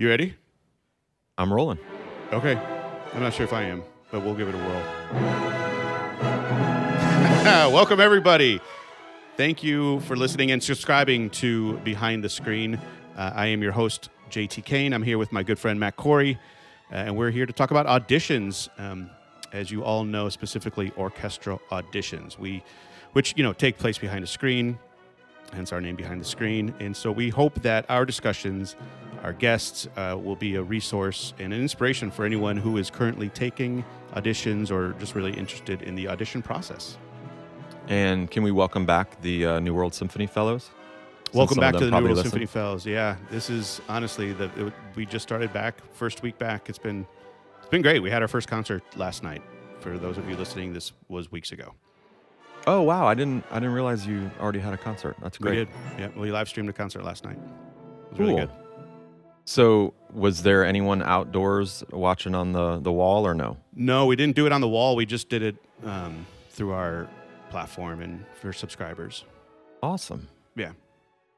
You ready? I'm rolling. Okay. I'm not sure if I am, but we'll give it a whirl. Welcome, everybody. Thank you for listening and subscribing to Behind the Screen. Uh, I am your host, JT Kane. I'm here with my good friend, Matt Corey, uh, and we're here to talk about auditions. Um, as you all know, specifically orchestral auditions, we, which you know take place behind a screen, hence our name behind the screen. And so we hope that our discussions, our guests, uh, will be a resource and an inspiration for anyone who is currently taking auditions or just really interested in the audition process. And can we welcome back the uh, New World Symphony Fellows? Since Welcome back to the New World listen. Symphony Fellows. Yeah, this is honestly the it, we just started back first week back. It's been it's been great. We had our first concert last night. For those of you listening, this was weeks ago. Oh wow, I didn't I didn't realize you already had a concert. That's We great. did. Yeah, we live streamed a concert last night. It was Cool. really good. So was there anyone outdoors watching on the the wall or no? No, we didn't do it on the wall. We just did it um, through our platform and for subscribers. Awesome. Yeah,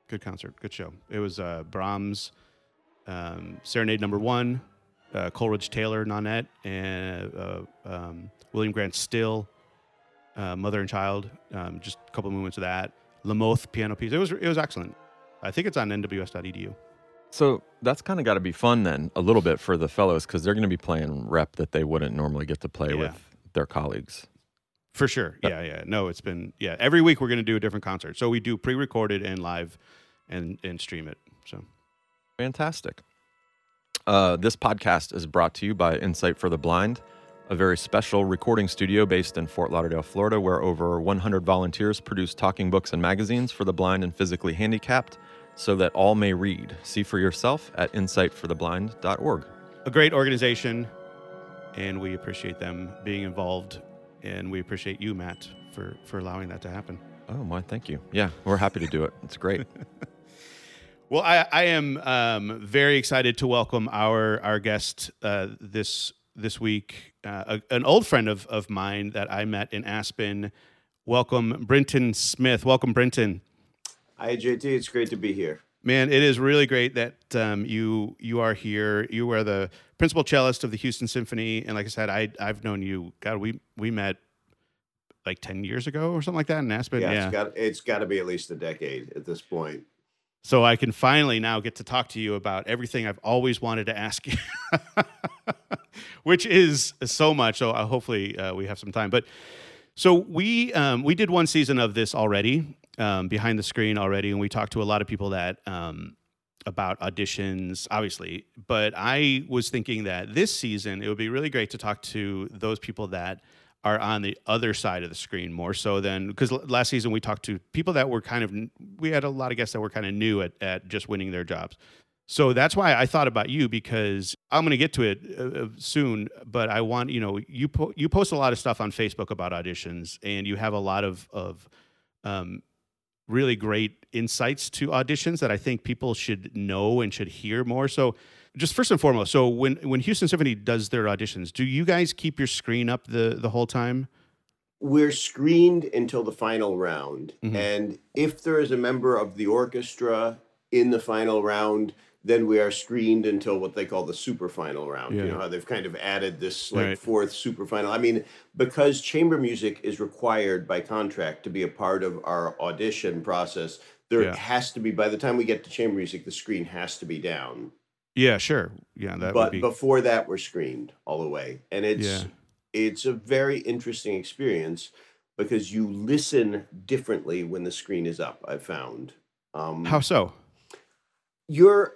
good concert, good show. It was uh, Brahms, um, Serenade Number One, uh, Coleridge Taylor Nonet, and uh, um, William Grant Still, uh, Mother and Child. Um, just a couple of movements of that. Lamoth piano piece. It was it was excellent. I think it's on nws.edu. So that's kind of got to be fun then, a little bit for the fellows because they're going to be playing rep that they wouldn't normally get to play Yeah. with their colleagues. For sure. Yeah, yeah. No, it's been yeah. Every week we're going to do a different concert. So we do pre-recorded and live, and and stream it. So Fantastic. Uh, this podcast is brought to you by Insight for the Blind, a very special recording studio based in Fort Lauderdale, Florida, where over 100 volunteers produce talking books and magazines for the blind and physically handicapped so that all may read. See for yourself at insightfortheblind.org. a great organization, and we appreciate them being involved, and we appreciate you, Matt, for for allowing that to happen. Oh, my, thank you. Yeah, we're happy to do it. It's great. Well, I, I am um, very excited to welcome our our guest uh, this this week, uh, a, an old friend of of mine that I met in Aspen. Welcome, Brinton Smith. Welcome, Brinton. Hi, JT. It's great to be here. Man, it is really great that um, you you are here. You are the principal cellist of the Houston Symphony, and like I said, I I've known you. God, we we met like ten years ago or something like that in Aspen. yeah, yeah. it's got it's got to be at least a decade at this point. So I can finally now get to talk to you about everything I've always wanted to ask you, which is so much. So uh, hopefully uh, we have some time. But so we um, we did one season of this already, um, behind the screen already, and we talked to a lot of people that um, about auditions, obviously. But I was thinking that this season it would be really great to talk to those people that are on the other side of the screen more so than because last season we talked to people that were kind of we had a lot of guests that were kind of new at, at just winning their jobs so that's why i thought about you because i'm going to get to it uh, uh, soon but i want you know you po- you post a lot of stuff on facebook about auditions and you have a lot of of um, really great insights to auditions that i think people should know and should hear more. So just first and foremost so when when houston symphony does their auditions do you guys keep your screen up the the whole time? We're screened until the final round, Mhm. and if there is a member of the orchestra in the final round, then we are screened until what they call the super final round. Yeah. You know how they've kind of added this like Right. fourth super final. I mean, because chamber music is required by contract to be a part of our audition process, there Yeah. has to be by the time we get to chamber music, the screen has to be down. yeah sure yeah that would but be before that we're screened all the way and it's Yeah. it's a very interesting experience because you listen differently when the screen is up i've found um how so your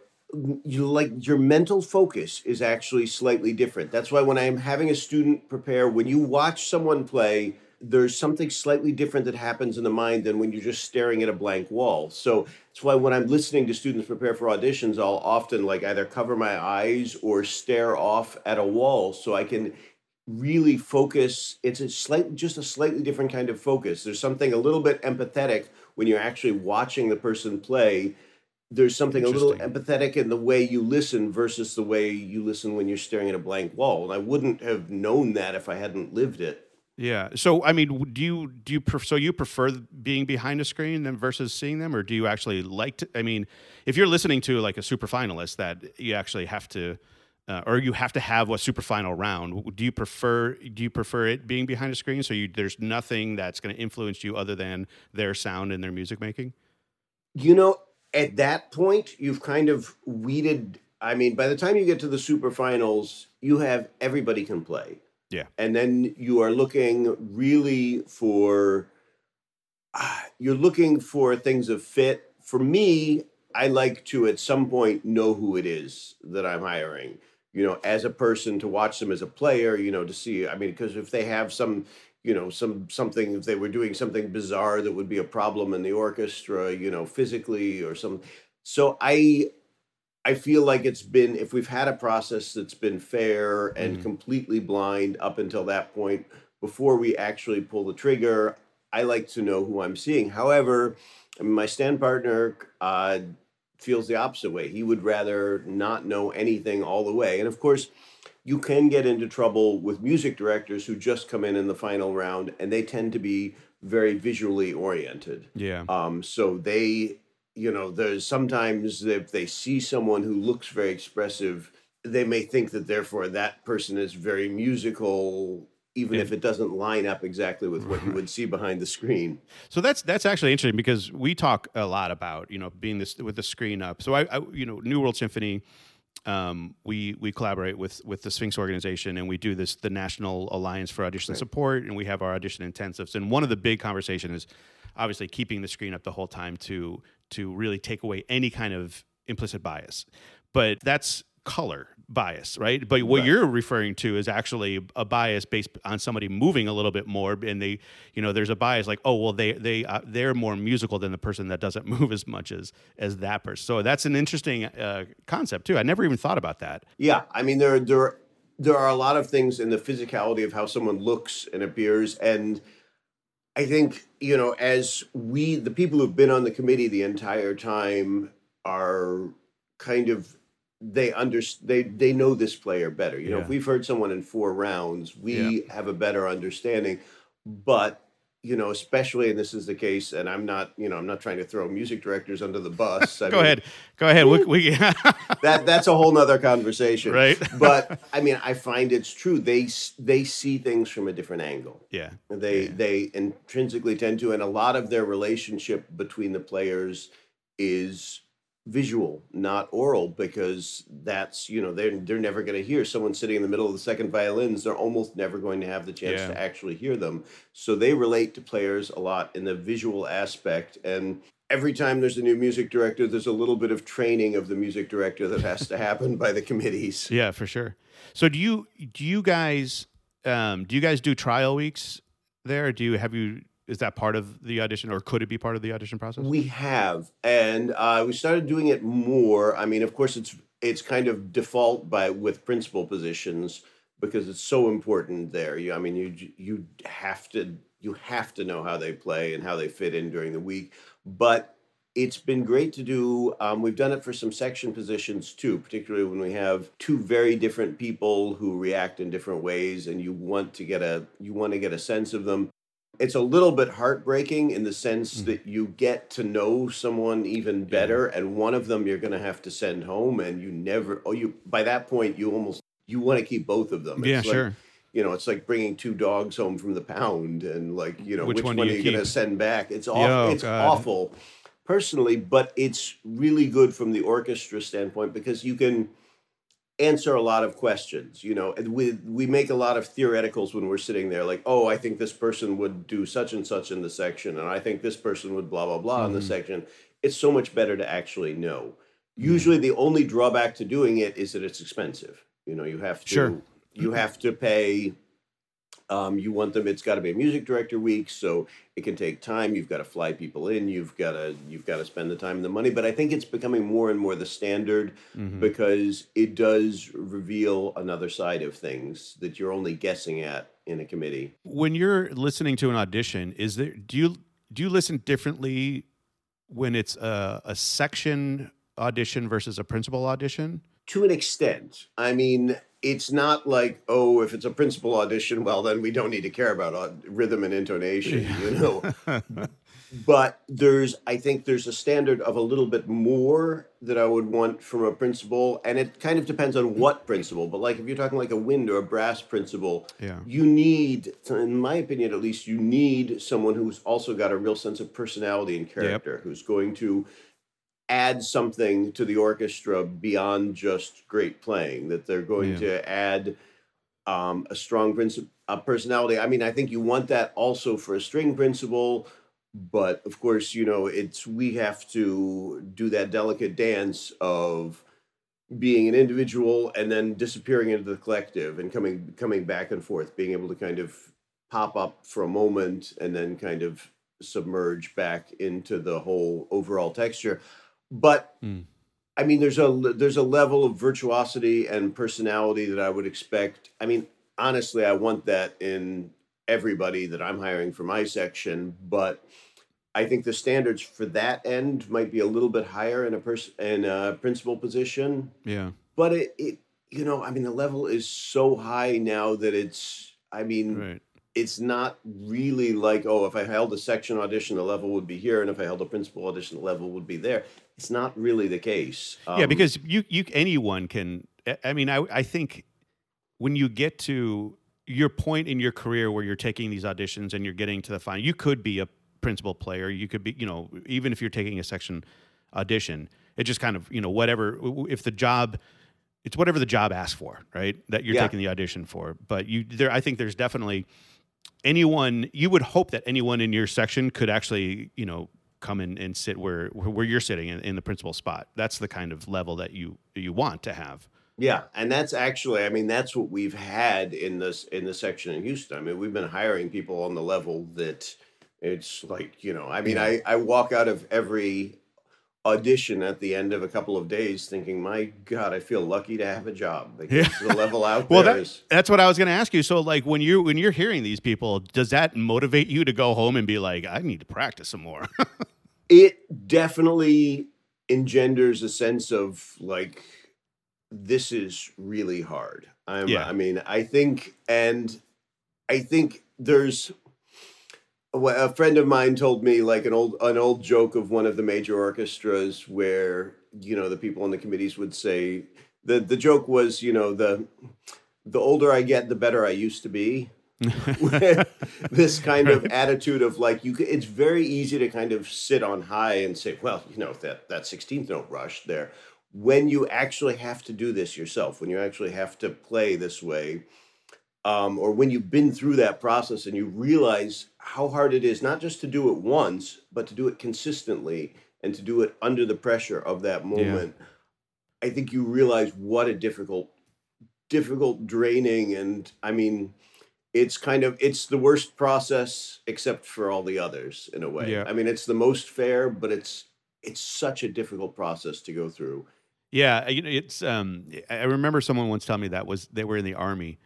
you like your mental focus is actually slightly different. That's why when i'm having a student prepare when you watch someone play there's something slightly different that happens in the mind than when you're just staring at a blank wall. So that's why when i'm listening to students prepare for auditions i'll often like either cover my eyes or stare off at a wall so i can really focus. It's a slight just a slightly different kind of focus. There's something a little bit empathetic when you're actually watching the person play there's something a little empathetic in the way you listen versus the way you listen when you're staring at a blank wall and i wouldn't have known that if i hadn't lived it Yeah. So I mean, do you do you pref- so you prefer being behind a screen than versus seeing them, or do you actually like to? I mean, if you're listening to like a super finalist, that you actually have to, uh, or you have to have a super final round. Do you prefer do you prefer it being behind a screen so you there's nothing that's going to influence you other than their sound and their music making? You know, at that point, you've kind of weeded. I mean, by the time you get to the super finals, you have everybody can play. Yeah. And then you are looking really for, ah, you're looking for things of fit. For me, I like to at some point know who it is that I'm hiring. You know, as a person to watch them as a player, you know, to see, I mean, because if they have some you know some something if they were doing something bizarre that would be a problem in the orchestra you know physically or some so i i feel like it's been if we've had a process that's been fair and Mhm. completely blind up until that point before we actually pull the trigger i like to know who i'm seeing. However I mean, my stand partner uh, feels the opposite way. He would rather not know anything all the way. And of course you can get into trouble with music directors who just come in in the final round and they tend to be very visually oriented Yeah. um, so they you know there's sometimes if they see someone who looks very expressive they may think that therefore that person is very musical even if it doesn't line up exactly with what you would see behind the screen So that's that's actually interesting because we talk a lot about you know being this with the screen up. So I, I you know New World Symphony, um, we we collaborate with with the Sphinx organization and we do this the National Alliance for Audition Support and we have our audition intensives. And one of the big conversations is obviously keeping the screen up the whole time to to really take away any kind of implicit bias, but that's color bias, right? But what Right. you're referring to is actually a bias based on somebody moving a little bit more, and they, you know, there's a bias like, oh, well, they they uh, they're more musical than the person that doesn't move as much as as that person. So that's an interesting uh, concept too. I never even thought about that. Yeah, I mean there there there are a lot of things in the physicality of how someone looks and appears, and I think you know as we the people who've been on the committee the entire time are kind of they under they they know this player better. You know, if we've heard someone in four rounds, we have a better understanding. But you know, especially and this is the case, and I'm not you know I'm not trying to throw music directors under the bus. Go mean, ahead, go ahead. We, we That that's a whole nother conversation right, but I mean, I find it's true. They they see things from a different angle. yeah, They Yeah. they intrinsically tend to, and a lot of their relationship between the players is visual, not oral, because that's you know they're they're never going to hear someone sitting in the middle of the second violins. They're almost never going to have the chance Yeah. to actually hear them. So they relate to players a lot in the visual aspect and. Every time there's a new music director, there's a little bit of training of the music director that has to happen by the committees. yeah, for sure. So do you do you guys um, do you guys do trial weeks there? Do you have you is that part of the audition or could it be part of the audition process? We have, and uh, we started doing it more. I mean, of course, it's it's kind of default by with principal positions because it's so important there. You, I mean, you you have to you have to know how they play and how they fit in during the week. But it's been great to do. Um, we've done it for some section positions too, particularly when we have two very different people who react in different ways, and you want to get a you want to get a sense of them it's a little bit heartbreaking in the sense Mhm. that you get to know someone even better and one of them you're going to have to send home and you never oh you by that point you almost you want to keep both of them yeah, It's like, sure. you know it's like bringing two dogs home from the pound and like you know Which which, one one, are you you going to send back it's awful Yo, it's God. awful personally but it's really good from the orchestra standpoint because you can answer a lot of questions you know and we we make a lot of theoreticals when we're sitting there like oh i think this person would do such and such in the section and i think this person would blah blah blah in the Mhm. section it's so much better to actually know usually the only drawback to doing it is that it's expensive you know you have to Sure. you have to pay um, you want them it's got to be a music director week so it can take time you've got to fly people in you've got to you've got to spend the time and the money but i think it's becoming more and more the standard Mhm. because it does reveal another side of things that you're only guessing at in a committee. when you're listening to an audition is there do you do you listen differently when it's a, a section audition versus a principal audition To an extent, I mean, it's not like oh if it's a principal audition well then we don't need to care about uh, rhythm and intonation you know? But there's i think there's a standard of a little bit more that i would want from a principal and it kind of depends on what principal but like if you're talking like a wind or a brass principal Yeah. you need in my opinion at least you need someone who's also got a real sense of personality and character who's going to add something to the orchestra beyond just great playing that they're going Yeah. to add um, a strong princi- a personality i mean i think you want that also for a string principal but of course you know it's we have to do that delicate dance of being an individual and then disappearing into the collective and coming coming back and forth being able to kind of pop up for a moment and then kind of submerge back into the whole overall texture but Mm. i mean there's a there's a level of virtuosity and personality that i would expect i mean honestly i want that in everybody that i'm hiring for my section but I think the standards for that end might be a little bit higher in a person in a principal position, Yeah. but it, it you know I mean the level is so high now that it's I mean Right. It's not really like oh if I held a section audition the level would be here and if I held a principal audition the level would be there. It's not really the case. yeah, Um, because you you anyone can. I- I mean, I I think when you get to your point in your career where you're taking these auditions and you're getting to the final, you could be a principal player. You could be, you know, even if you're taking a section audition, it just kind of, you know, whatever. If the job, it's whatever the job asks for, right? That you're Yeah. taking the audition for. But you, there, I think there's definitely anyone. You would hope that anyone in your section could actually, you know, come in and sit where where you're sitting in, in the principal spot. That's the kind of level that you you want to have. Yeah, and that's actually, I mean, that's what we've had in this in the section in Houston. I mean, we've been hiring people on the level that it's like, you know, I mean, Yeah. I I walk out of every audition at the end of a couple of days thinking, my God, I feel lucky to have a job because Yeah. the level out Well, there that, is- that's what I was going to ask you. So, like, when you when you're hearing these people, does that motivate you to go home and be like, I need to practice some more? it definitely engenders a sense of like this is really hard I'm, Yeah. i mean i think and i think there's a friend of mine told me like an old an old joke of one of the major orchestras where you know the people on the committees would say the the joke was you know the the older i get the better i used to be. This kind of attitude of like you it's very easy to kind of sit on high and say well you know that that 16th note rush there. When you actually have to do this yourself when you actually have to play this way um, or when you've been through that process and you realize how hard it is not just to do it once but to do it consistently and to do it under the pressure of that moment i think you realize what a difficult difficult draining and i mean it's kind of it's the worst process except for all the others in a way Yeah. i mean it's the most fair but it's it's such a difficult process to go through yeah, you know, it's. Um, I remember someone once telling me that was they were in the army,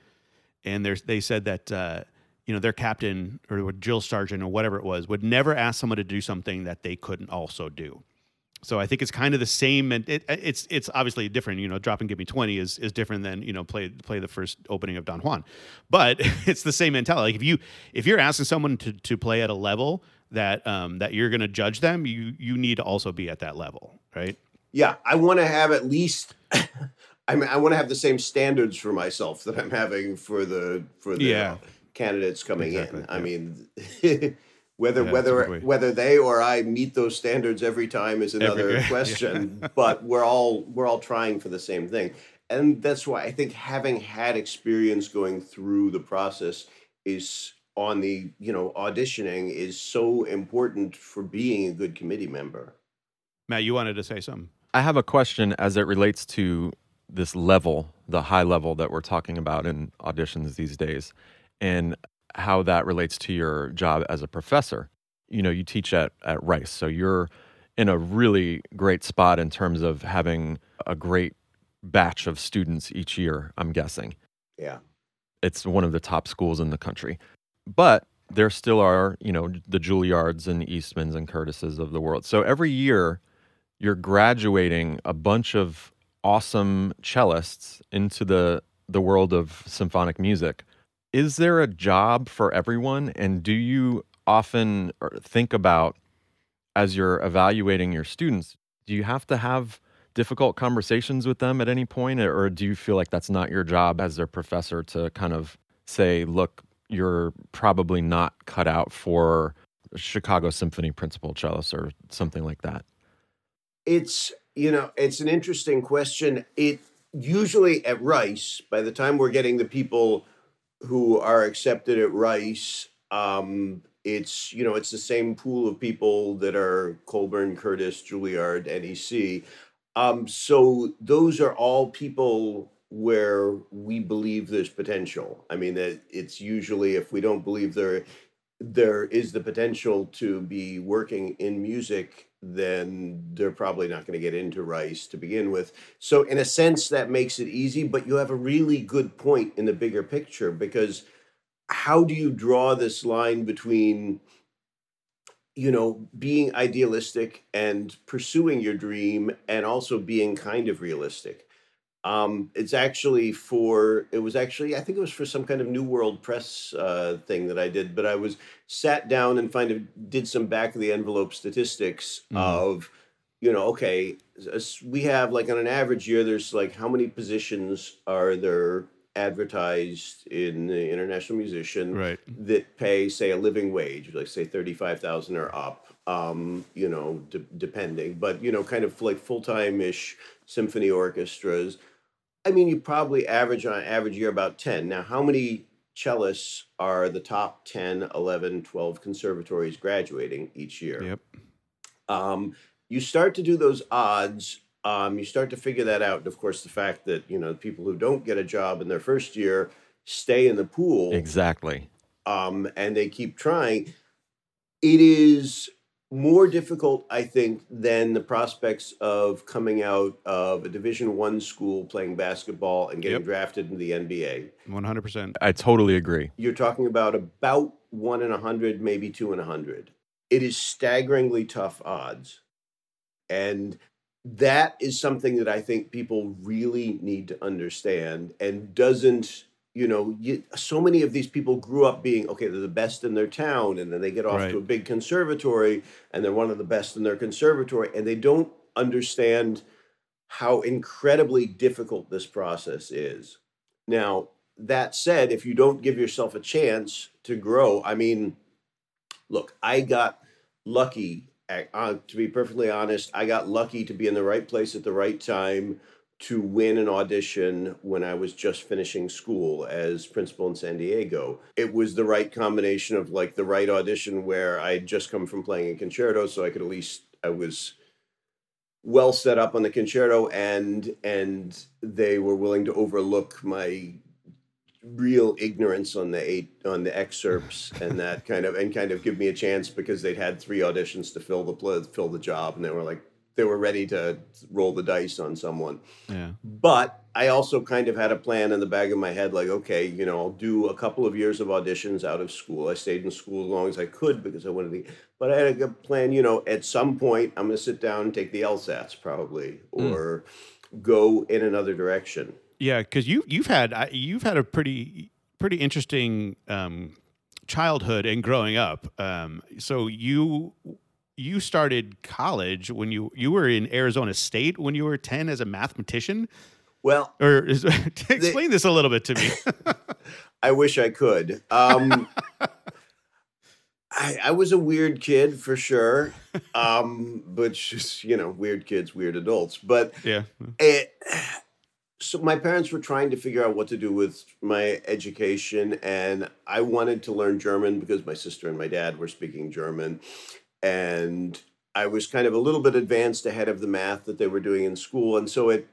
and there's they said that uh, you know their captain or drill sergeant or whatever it was would never ask someone to do something that they couldn't also do. So I think it's kind of the same, and it, it's it's obviously different. You know, drop and give me twenty is is different than you know play play the first opening of Don Juan, but it's the same mentality. Like if you if you're asking someone to to play at a level that um, that you're going to judge them, you you need to also be at that level, right? yeah i want to have at least i mean i want to have the same standards for myself that i'm having for the for the Yeah. Candidates coming Exactly, in i mean whether Yeah, whether good whether they or i meet those standards every time is another yeah. question but we're all we're all trying for the same thing. And that's why i think having had experience going through the process is on the you know auditioning is so important for being a good committee member. Matt, you wanted to say something. I have a question as it relates to this level, the high level that we're talking about in auditions these days, and how that relates to your job as a professor. You know, you teach at, at Rice, so you're in a really great spot in terms of having a great batch of students each year, I'm guessing. yeah It's one of the top schools in the country. But there still are, you know, the Juilliards and Eastmans and Curtises of the world. So every year you're graduating a bunch of awesome cellists into the the world of symphonic music. Is there a job for everyone? And do you often er, think about, as you're evaluating your students, do you have to have difficult conversations with them at any point? Or do you feel like that's not your job as their professor to kind of say, look, you're probably not cut out for Chicago Symphony principal cellist or something like that? It's you know it's an interesting question. It usually at Rice, by the time we're getting the people who are accepted at Rice, um, it's you know it's the same pool of people that are Colburn, Curtis, Juilliard, NEC. Um, so those are all people where we believe there's potential. I mean, that it's usually if we don't believe there there is the potential to be working in music, then they're probably not going to get into Rice to begin with. So, in a sense, that makes it easy. But you have a really good point in the bigger picture because how do you draw this line between you know being idealistic and pursuing your dream and also being kind of realistic um, it's actually for it was actually I think it was for some kind of New World Press uh, thing that I did, but I was sat down and kind of did some back of the envelope statistics mm. of you know okay we have like on an average year there's like how many positions are there advertised in the international musician right. that pay say a living wage like say 35,000 or up um, you know d- depending but you know kind of like full-time ish symphony orchestras I mean, you probably average on average year about 10. Now, how many cellists are the top 10, 11, 12 conservatories graduating each year? Yep. Um, you start to do those odds. Um, you start to figure that out. And of course, the fact that, you know, people who don't get a job in their first year stay in the pool. Exactly. Um, and they keep trying. It is more difficult, I think, than the prospects of coming out of a Division One school playing basketball and getting Yep. drafted into the NBA. One hundred percent. I totally agree. You're talking about about one in a hundred, maybe two in a hundred. It is staggeringly tough odds, and that is something that I think people really need to understand and doesn't you know, you, so many of these people grew up being okay. They're the best in their town, and then they get off Right. to a big conservatory, and they're one of the best in their conservatory, and they don't understand how incredibly difficult this process is. Now, that said, if you don't give yourself a chance to grow, I mean, look, I got lucky. Uh, to be perfectly honest, I got lucky to be in the right place at the right time to win an audition when I was just finishing school as principal in San Diego. It was the right combination of like the right audition where I had just come from playing a concerto, so I could at least I was well set up on the concerto and and they were willing to overlook my real ignorance on the eight on the excerpts and that kind of and kind of give me a chance because they'd had three auditions to fill the fill the job and they were like they were ready to roll the dice on someone Yeah. but I also kind of had a plan in the back of my head, like, okay, you know, I'll do a couple of years of auditions out of school. I stayed in school as long as I could because I wanted to. But I had a good plan, you know, at some point I'm going to sit down and take the LSATs probably, or go in another direction. Yeah, because you you've had you've had a pretty pretty interesting um, childhood and growing up. Um, so you you started college when you you were in Arizona State when you were ten as a mathematician. Well, Or is, explain this a little bit to me. I wish I could. Um, I, I was a weird kid for sure, um, but just you know, weird kids, weird adults. But yeah. it, so my parents were trying to figure out what to do with my education, and I wanted to learn German because my sister and my dad were speaking German, and I was kind of a little bit advanced ahead of the math that they were doing in school, and so it.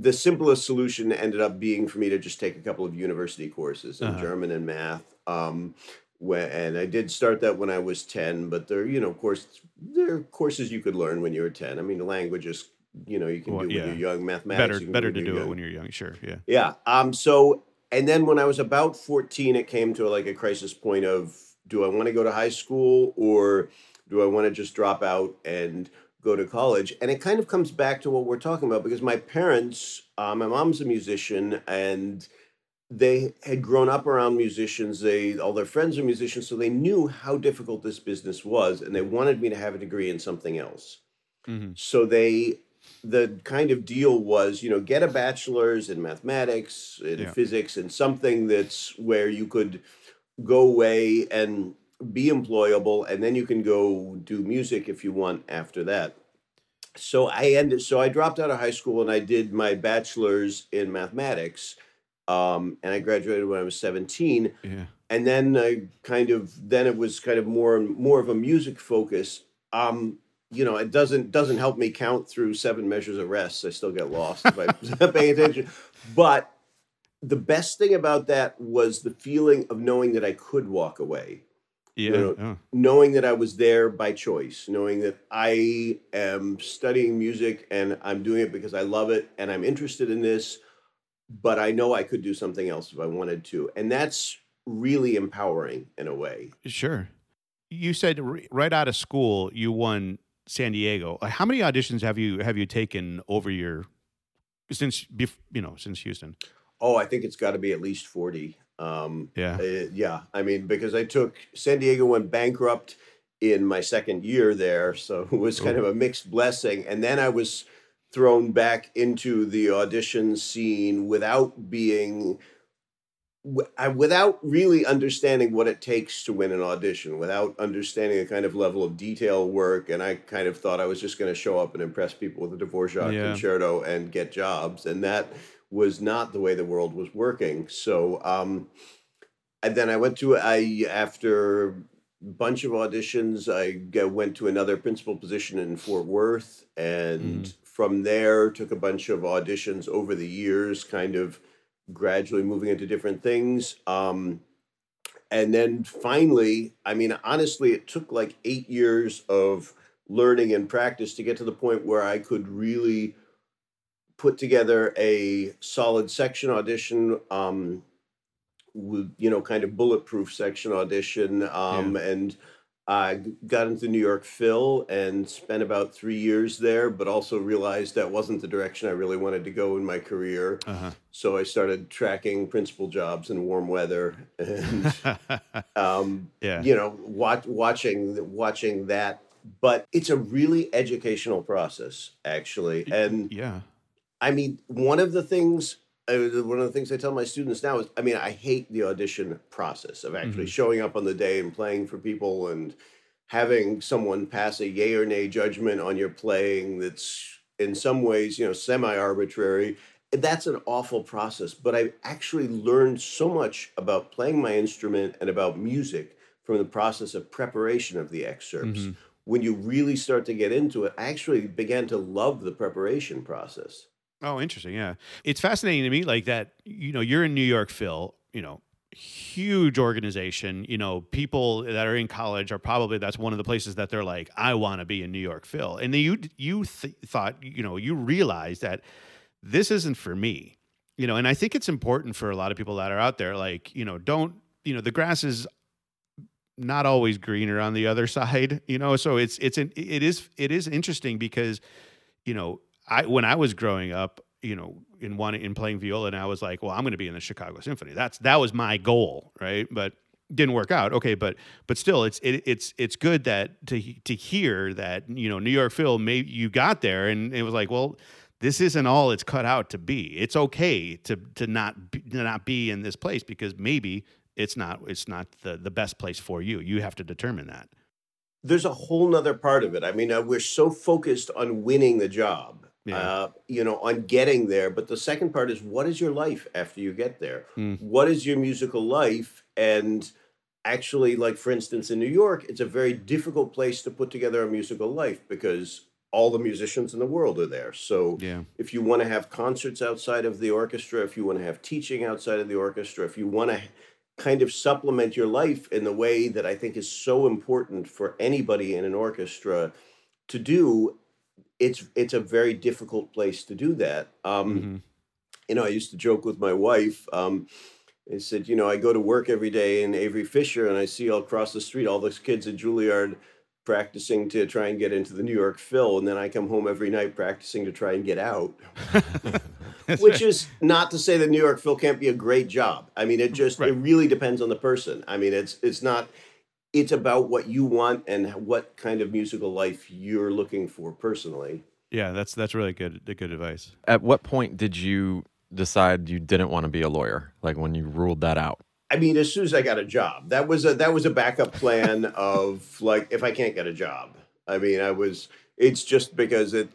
The simplest solution ended up being for me to just take a couple of university courses in Uh-huh. German and math. Um, when, and I did start that when I was 10, but there, you know, of course, there are courses you could learn when you were 10. I mean, the language is, you know, you can Well, do yeah. when you're young, mathematics. Better better to do it when you're young. Sure. Yeah. Yeah. Um. So, and then when I was about 14, it came to like a crisis point of do I want to go to high school or do I want to just drop out and go to college. And it kind of comes back to what we're talking about because my parents, uh, my mom's a musician, and they had grown up around musicians. They all their friends are musicians, so they knew how difficult this business was, and they wanted me to have a degree in something else. Mm-hmm. So they the kind of deal was, you know, get a bachelor's in mathematics, in Yeah. physics, and something that's where you could go away and be employable, and then you can go do music if you want after that. So I ended. So I dropped out of high school and I did my bachelor's in mathematics, um, and I graduated when I was seventeen Yeah. and then I kind of then it was kind of more more of a music focus. Um, you know, it doesn't doesn't help me count through seven measures of rest. I still get lost if I'm paying attention. But the best thing about that was the feeling of knowing that I could walk away, Yeah. know, oh. knowing that I was there by choice, knowing that I am studying music and I'm doing it because I love it and I'm interested in this, but I know I could do something else if I wanted to. And that's really empowering in a way. Sure. You said right out of school you won San Diego. Uh, How many auditions have you have you taken over your since bef- you know since Houston? Oh, I think it's got to be at least 40. Um, Yeah. uh, yeah. I mean, because I took San Diego went bankrupt in my second year there. So it was kind of a mixed blessing. And then I was thrown back into the audition scene without being, without really understanding what it takes to win an audition, without understanding the kind of level of detail work. And I kind of thought I was just going to show up and impress people with a Dvorak Yeah. concerto and get jobs. And that was not the way the world was working. So, um, and then I went to I after a bunch of auditions, I went to another principal position in Fort Worth, and from there took a bunch of auditions over the years, kind of gradually moving into different things. Um, and then finally, I mean, honestly, it took like eight years of learning and practice to get to the point where I could really put together a solid section audition um with you know kind of bulletproof section audition um and I got into New York Phil and spent about three years there, but also realized that wasn't the direction I really wanted to go in my career. Uh So I started tracking principal jobs in warm weather and um, yeah. you know watch, watching watching that but it's a really educational process actually and Yeah. I mean one of the things uh, one of the things i tell my students now is i mean i hate the audition process of actually Mhm. showing up on the day and playing for people and having someone pass a yay or nay judgment on your playing that's in some ways you know semi arbitrary that's an awful process but i've actually learned so much about playing my instrument and about music from the process of preparation of the excerpts Mhm. when you really start to get into it i actually began to love the preparation process Oh, interesting. Yeah. It's fascinating to me like that, you know, you're in New York, Phil, you know, huge organization, you know, people that are in college are probably that's one of the places that they're like, I want to be in New York, Phil. And then you you th- thought, you know, you realized that this isn't for me. You know, and I think it's important for a lot of people that are out there like, you know, don't, you know, the grass is not always greener on the other side, you know. So it's it's an, it is it is interesting because you know, I when I was growing up, you know, in one in playing viola, and I was like, well, I'm going to be in the Chicago Symphony. That's that was my goal, right? But didn't work out. Okay, but but still, it's it, it's it's good that to to hear that you know New York Phil, maybe you got there, and it was like, well, this isn't all it's cut out to be. It's okay to to not be, to not be in this place because maybe it's not it's not the the best place for you. You have to determine that. there's a whole nother part of it. I mean, we're so focused on winning the job, Yeah. uh, you know, on getting there. But the second part is what is your life after you get there? Mm. What is your musical life? And actually, like for instance, in New York, it's a very difficult place to put together a musical life because all the musicians in the world are there. So Yeah. if you want to have concerts outside of the orchestra, if you want to have teaching outside of the orchestra, if you want to kind of supplement your life in the way that I think is so important for anybody in an orchestra to do, it's it's a very difficult place to do that. Um, Mhm. You know, I used to joke with my wife. Um, I said, you know, I go to work every day in Avery Fisher, and I see all across the street all those kids at Juilliard practicing to try and get into the New York Phil, and then I come home every night practicing to try and get out. Which is not to say that New York Phil can't be a great job. I mean, it just Right. it really depends on the person. I mean, it's it's not. It's about what you want and what kind of musical life you're looking for personally. Yeah, that's that's really good good advice. At what point did you decide you didn't want to be a lawyer? Like when you ruled that out? I mean, as soon as I got a job, that was a that was a backup plan of like if I can't get a job. I mean, I was. It's just because it.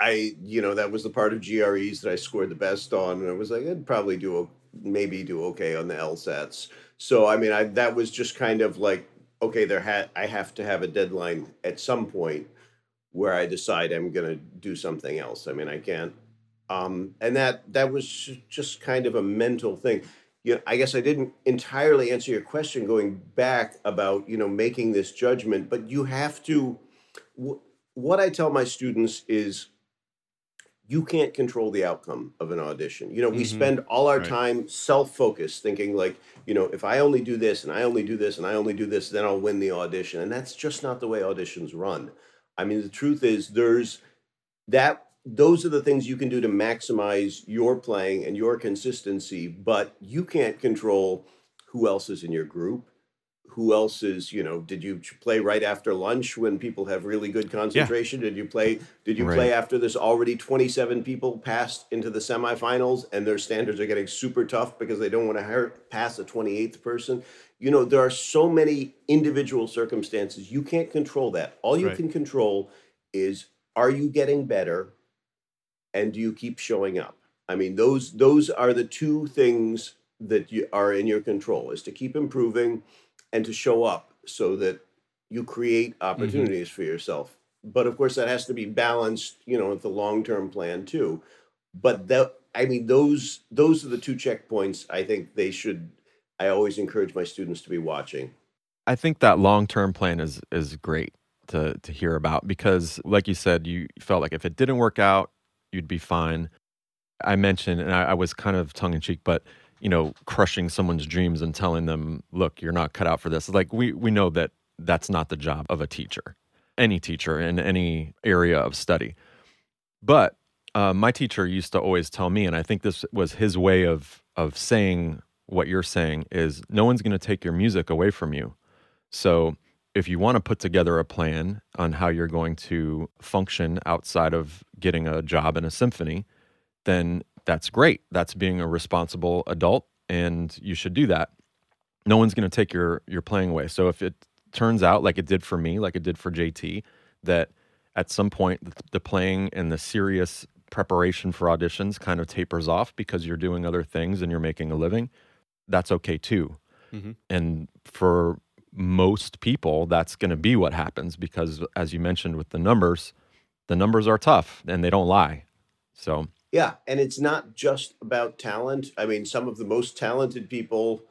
I you know that was the part of GREs that I scored the best on, and I was like, I'd probably do o- maybe do okay on the LSATs. So I mean, I that was just kind of like okay, there had I have to have a deadline at some point where I decide I'm going to do something else. I mean, I can't. Um, and that that was just kind of a mental thing you know, I guess I didn't entirely answer your question going back about you know making this judgment, but you have to. wh- What I tell my students is, you can't control the outcome of an audition. You know, we Mhm. spend all our Right. time self-focused, thinking like, you know, if I only do this and I only do this and I only do this, then I'll win the audition, and that's just not the way auditions run. I mean, the truth is, there's that those are the things you can do to maximize your playing and your consistency but you can't control who else is in your group who else is you know did you play right after lunch when people have really good concentration? Did you play did you play after this already 27 people passed into the semifinals and their standards are getting super tough because they don't want to pass a 28th person? You know there are so many individual circumstances. You can't control that. All you Right. can control is are you getting better and do you keep showing up? I mean those those are the two things that you are in your control is to keep improving and to show up so that you create opportunities mm-hmm. for yourself. But of course that has to be balanced you know with the long-term plan too. But that i mean those those are the two checkpoints i think they should i always encourage my students to be watching. I think that long term plan is is great to to hear about because, like you said, you felt like if it didn't work out, you'd be fine. I mentioned, and I, I was kind of tongue in cheek, but you know, crushing someone's dreams and telling them, "Look, you're not cut out for this." Like we we know that that's not the job of a teacher, any teacher in any area of study. But uh, my teacher used to always tell me, and I think this was his way of of saying what you're saying is, no one's going to take your music away from you. So if you want to put together a plan on how you're going to function outside of getting a job in a symphony, then that's great. That's being a responsible adult and you should do that. No one's going to take your your playing away. So if it turns out like it did for me, like it did for JT, that at some point the, playing and the serious preparation for auditions kind of tapers off because you're doing other things and you're making a living, that's okay too. Mhm. And for most people, that's going to be what happens because, as you mentioned with the numbers, the numbers are tough and they don't lie. So, Yeah, and it's not just about talent. I mean, some of the most talented people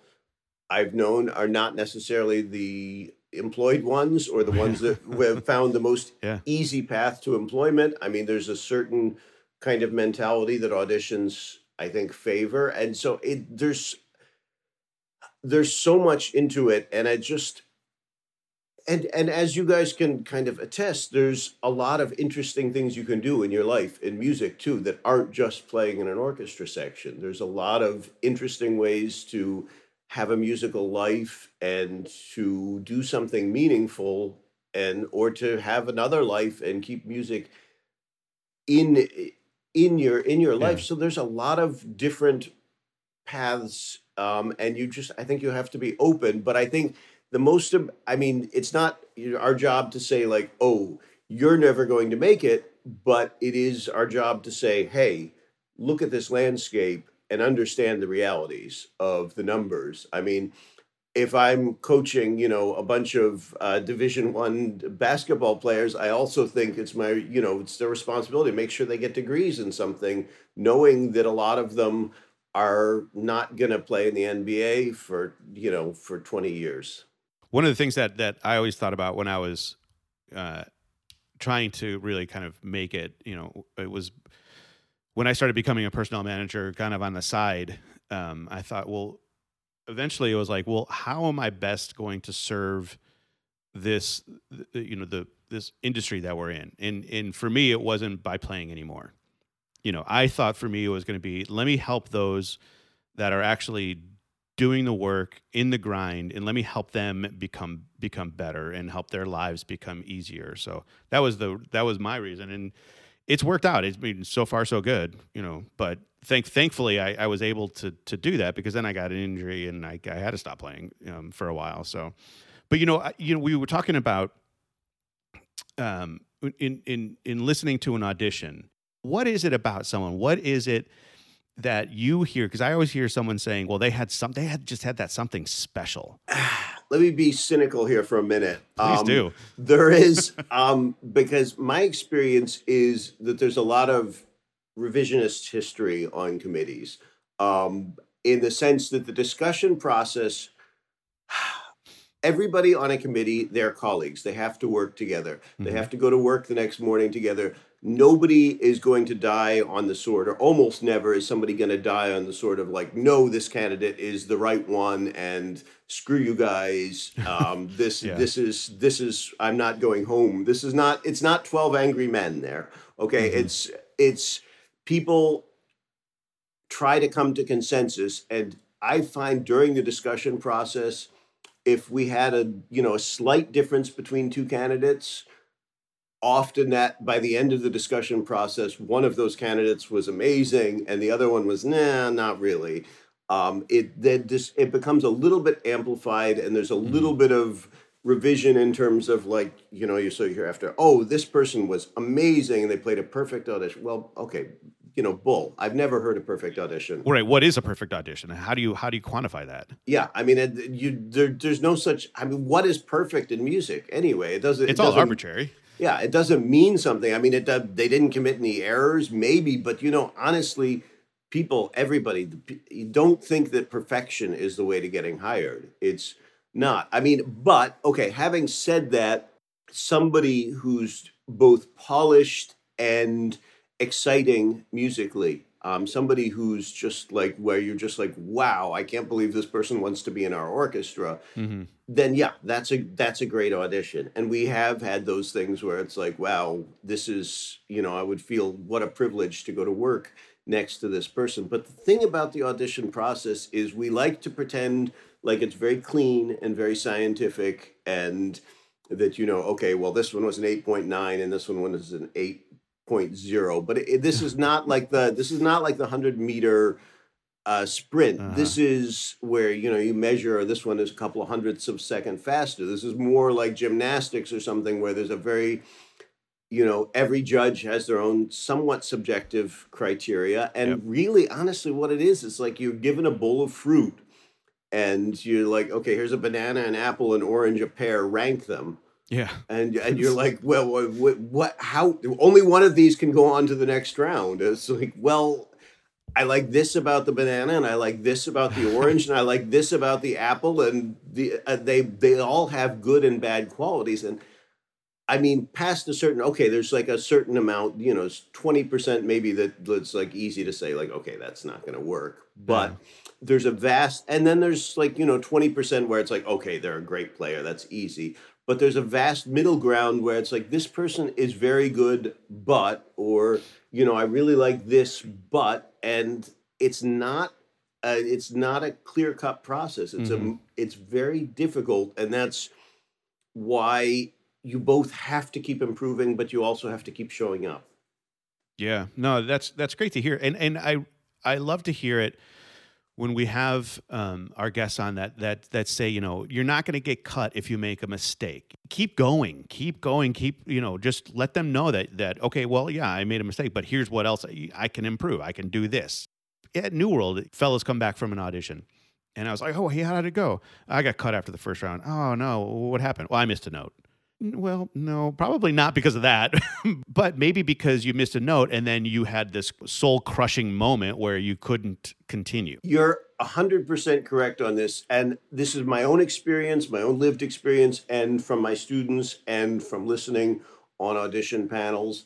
I've known are not necessarily the employed ones or the ones that have found the most Yeah. easy path to employment. I mean, there's a certain kind of mentality that auditions I think favor, and so it there's there's so much into it, and I just and and as you guys can kind of attest there's a lot of interesting things you can do in your life in music too that aren't just playing in an orchestra section there's a lot of interesting ways to have a musical life and to do something meaningful and or to have another life and keep music in in your in your life Yeah. so there's a lot of different paths um, and you just i think you have to be open but i think the most of i mean it's not our job to say like oh you're never going to make it but it is our job to say hey look at this landscape and understand the realities of the numbers. I mean if i'm coaching you know a bunch of uh, division one basketball players i also think it's my you know it's their responsibility to make sure they get degrees in something knowing that a lot of them are not going to play in the nba for you know for 20 years One of the things that that I always thought about when I was uh, trying to really kind of make it, you know, it was when I started becoming a personnel manager, kind of on the side. Um, I thought, well, eventually it was like, well, how am I best going to serve this you know the this industry that we're in and and for me it wasn't by playing anymore you know i thought for me it was going to be let me help those that are actually doing the work in the grind and let me help them become become better and help their lives become easier. So that was the that was my reason. And it's worked out. It's been so far so good you know but thank thankfully I, I was able to to do that because then i got an injury and i, I had to stop playing um, for a while. So but you know I, you know we were talking about um in in in listening to an audition. What is it about someone? What is it that you hear because I always hear someone saying, "Well, they had some, they had just had that something special." Let me be cynical here for a minute. Please um, do. There is um, because my experience is that there's a lot of revisionist history on committees, um, in the sense that the discussion process. Everybody on a committee, they're colleagues. They have to work together. They mm-hmm. have to go to work the next morning together nobody is going to die on the sword, or almost never is somebody going to die on the sword of like, no, this candidate is the right one, and screw you guys. Um, this yeah. this is this is I'm not going home. This is not. It's not Twelve Angry Men. There, okay. Mm-hmm. It's it's people try to come to consensus, and I find during the discussion process, if we had a you know a slight difference between two candidates often that by the end of the discussion process, one of those candidates was amazing and the other one was nah, not really. Um, it then just it becomes a little bit amplified, and there's a little mm-hmm. bit of revision in terms of like you know you so you hear after oh this person was amazing and they played a perfect audition. Well, okay, you know, bull. I've never heard a perfect audition. Right. What is a perfect audition? How do you how do you quantify that? Yeah, I mean, you there, there's no such. I mean, what is perfect in music anyway? It doesn't. It's it all doesn't, arbitrary. Yeah, it doesn't mean something. I mean, it they didn't commit any errors, maybe, but you know, honestly, people, everybody, you don't think that perfection is the way to getting hired. It's not. I mean, but okay, having said that, somebody who's both polished and exciting musically um, somebody who's just like where you're just like wow i can't believe this person wants to be in our orchestra. Mm-hmm. then yeah that's a that's a great audition. And we have had those things where it's like wow this is you know i would feel what a privilege to go to work next to this person. But the thing about the audition process is we like to pretend like it's very clean and very scientific and that you know okay well this one was an 8.9 and this one was an 8 0.0 but it, this is not like the this is not like the 100 meter uh, sprint uh-huh. this is where you know you measure this one is a couple of hundredths of a second faster this is more like gymnastics or something where there's a very you know every judge has their own somewhat subjective criteria and yep. really honestly what it is is like you're given a bowl of fruit and you're like okay here's a banana an apple an orange a pear rank them yeah. And and you're like, well, what, what, how? Only one of these can go on to the next round. It's like, well, I like this about the banana, and I like this about the orange, and I like this about the apple, and the uh, they they all have good and bad qualities. And I mean, past a certain okay, there's like a certain amount, you know, twenty percent maybe that that's like easy to say, like, okay, that's not going to work. But yeah. there's a vast, and then there's like you know twenty percent where it's like, okay, they're a great player, that's easy but there's a vast middle ground where it's like this person is very good but or you know i really like this but and it's not a, it's not a clear cut process. It's mm-hmm. a it's very difficult and that's why you both have to keep improving but you also have to keep showing up. Yeah. No that's that's great to hear. And and i i love to hear it when we have um, our guests on that that that say you know you're not going to get cut if you make a mistake. Keep going keep going keep you know just let them know that that okay well yeah i made a mistake but here's what else i, I can improve. I can do this. At new world fellas come back from an audition and i was like oh hey how did it go? I got cut after the first round. Oh no what happened? Well i missed a note well, no, probably not because of that, but maybe because you missed a note and then you had this soul crushing moment where you couldn't continue. You're 100% correct on this. And this is my own experience, my own lived experience, and from my students and from listening on audition panels.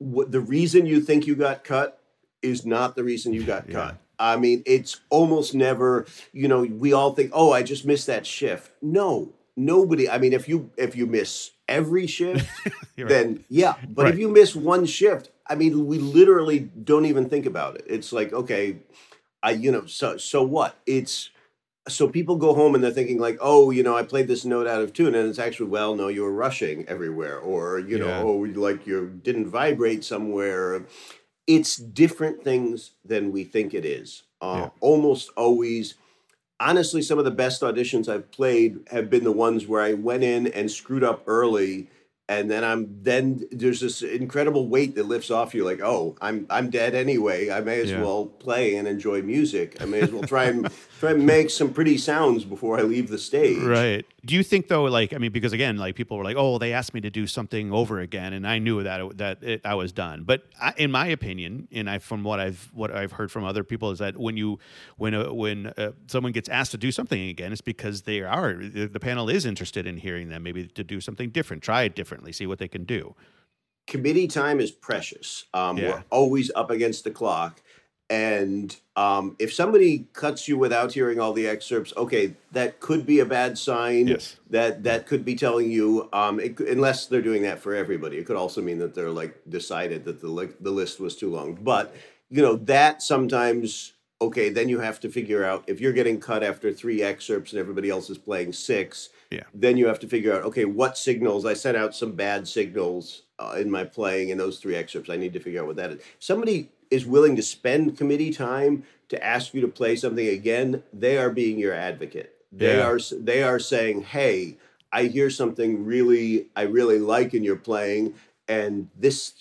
The reason you think you got cut is not the reason you got yeah. cut. I mean, it's almost never, you know, we all think, oh, I just missed that shift. No, nobody. I mean, if you if you miss every shift, You're right. then yeah. But if you miss one shift, I mean, we literally don't even think about it. It's like, okay, I you know, so so what? It's so people go home and they're thinking like, oh, you know, I played this note out of tune, and it's actually, well, no, you were rushing everywhere, or you know, Yeah. oh, like you didn't vibrate somewhere. It's different things than we think it is. Uh, Yeah. Almost always honestly, some of the best auditions I've played have been the ones where I went in and screwed up early, and then I'm then there's this incredible weight that lifts off you. Like, oh, I'm I'm dead anyway. I may as Yeah. well play and enjoy music. I may as well try and try and make some pretty sounds before I leave the stage. Right. Do you think though, like, I mean, because again, like people were like, "Oh, they asked me to do something over again," and I knew that it, that it, I was done. But I, in my opinion, and I from what I've what I've heard from other people is that when you when uh, when uh, someone gets asked to do something again, it's because they are the the panel is interested in hearing them, maybe to do something different, try it differently, see what they can do. committee time is precious. Um, Yeah. We're always up against the clock. And um, if somebody cuts you without hearing all the excerpts, okay, that could be a bad sign. Yes. That that could be telling you, um, it, unless they're doing that for everybody, it could also mean that they're like decided that the li- the list was too long. But you know that sometimes, okay, then you have to figure out if you're getting cut after three excerpts and everybody else is playing six Yeah. then you have to figure out okay what signals i sent out some bad signals uh, in my playing in those three excerpts i need to figure out what that is somebody is willing to spend committee time to ask you to play something again they are being your advocate they Yeah. are they are saying hey i hear something really i really like in your playing and this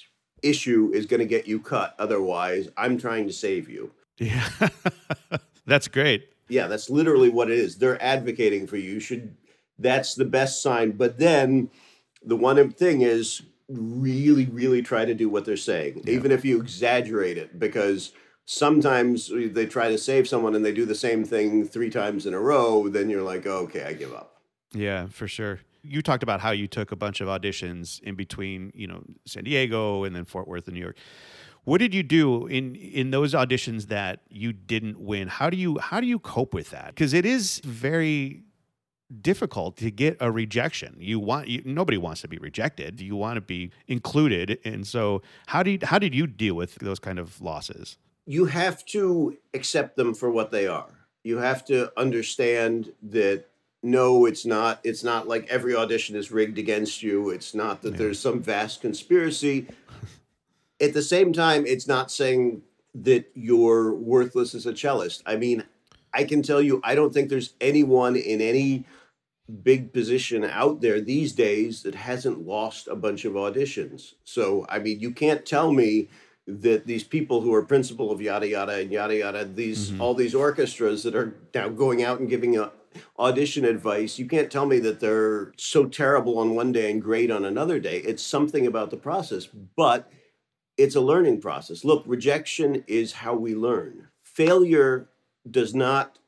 issue is going to get you cut otherwise i'm trying to save you Yeah, that's great. yeah, that's literally what it is. They're advocating for you. You should that's the best sign. But then the one thing is really, really try to do what they're saying, even if you exaggerate it, because sometimes they try to save someone and they do the same thing three times in a row, then you're like, oh, okay, I give up. Yeah, for sure. You talked about how you took a bunch of auditions in between, you know, San Diego and then Fort Worth and New York. What did you do in in those auditions that you didn't win? How do you how do you cope with that? Because it is very difficult to get a rejection. You want you, nobody wants to be rejected. You want to be included, and so how did how did you deal with those kind of losses? you have to accept them for what they are. You have to understand that no, it's not. It's not like every audition is rigged against you. It's not that Yeah. there's some vast conspiracy. At the same time, it's not saying that you're worthless as a cellist. I mean, I can tell you, I don't think there's anyone in any big position out there these days that hasn't lost a bunch of auditions. So, I mean, you can't tell me that these people who are principal of yada yada and yada yada, these Mhm. all these orchestras that are now going out and giving a audition advice, you can't tell me that they're so terrible on one day and great on another day. It's something about the process, but it's a learning process. Look, rejection is how we learn. Failure does not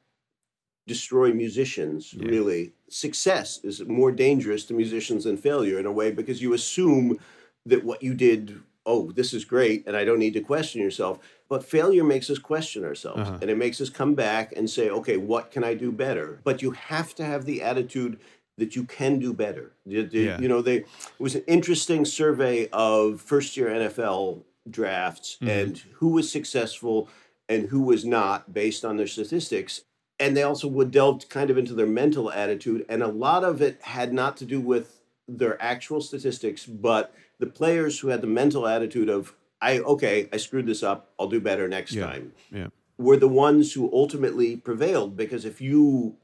destroy musicians, Yeah. really. Success is more dangerous to musicians than failure in a way because you assume that what you did, oh, this is great, and I don't need to question yourself. But failure makes us question ourselves Uh-huh. and it makes us come back and say, okay, what can I do better? But you have to have the attitude that you can do better. You, Yeah. you know, they, it was an interesting survey of first year NFL drafts Mhm. and who was successful and who was not based on their statistics. And they also would delve kind of into their mental attitude. And a lot of it had not to do with their actual statistics, but the players who had the mental attitude of, I okay, I screwed this up, I'll do better next Yeah. time Yeah. were the ones who ultimately prevailed because if you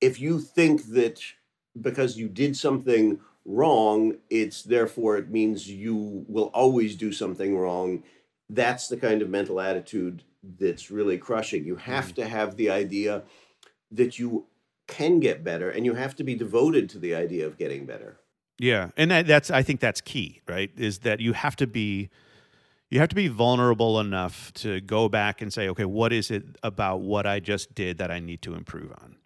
if you think that because you did something wrong it's therefore it means you will always do something wrong that's the kind of mental attitude that's really crushing you have mm-hmm. to have the idea that you can get better and you have to be devoted to the idea of getting better Yeah, and that, that's I think that's key, right? Is that you have to be you have to be vulnerable enough to go back and say, okay, what is it about what I just did that I need to improve on?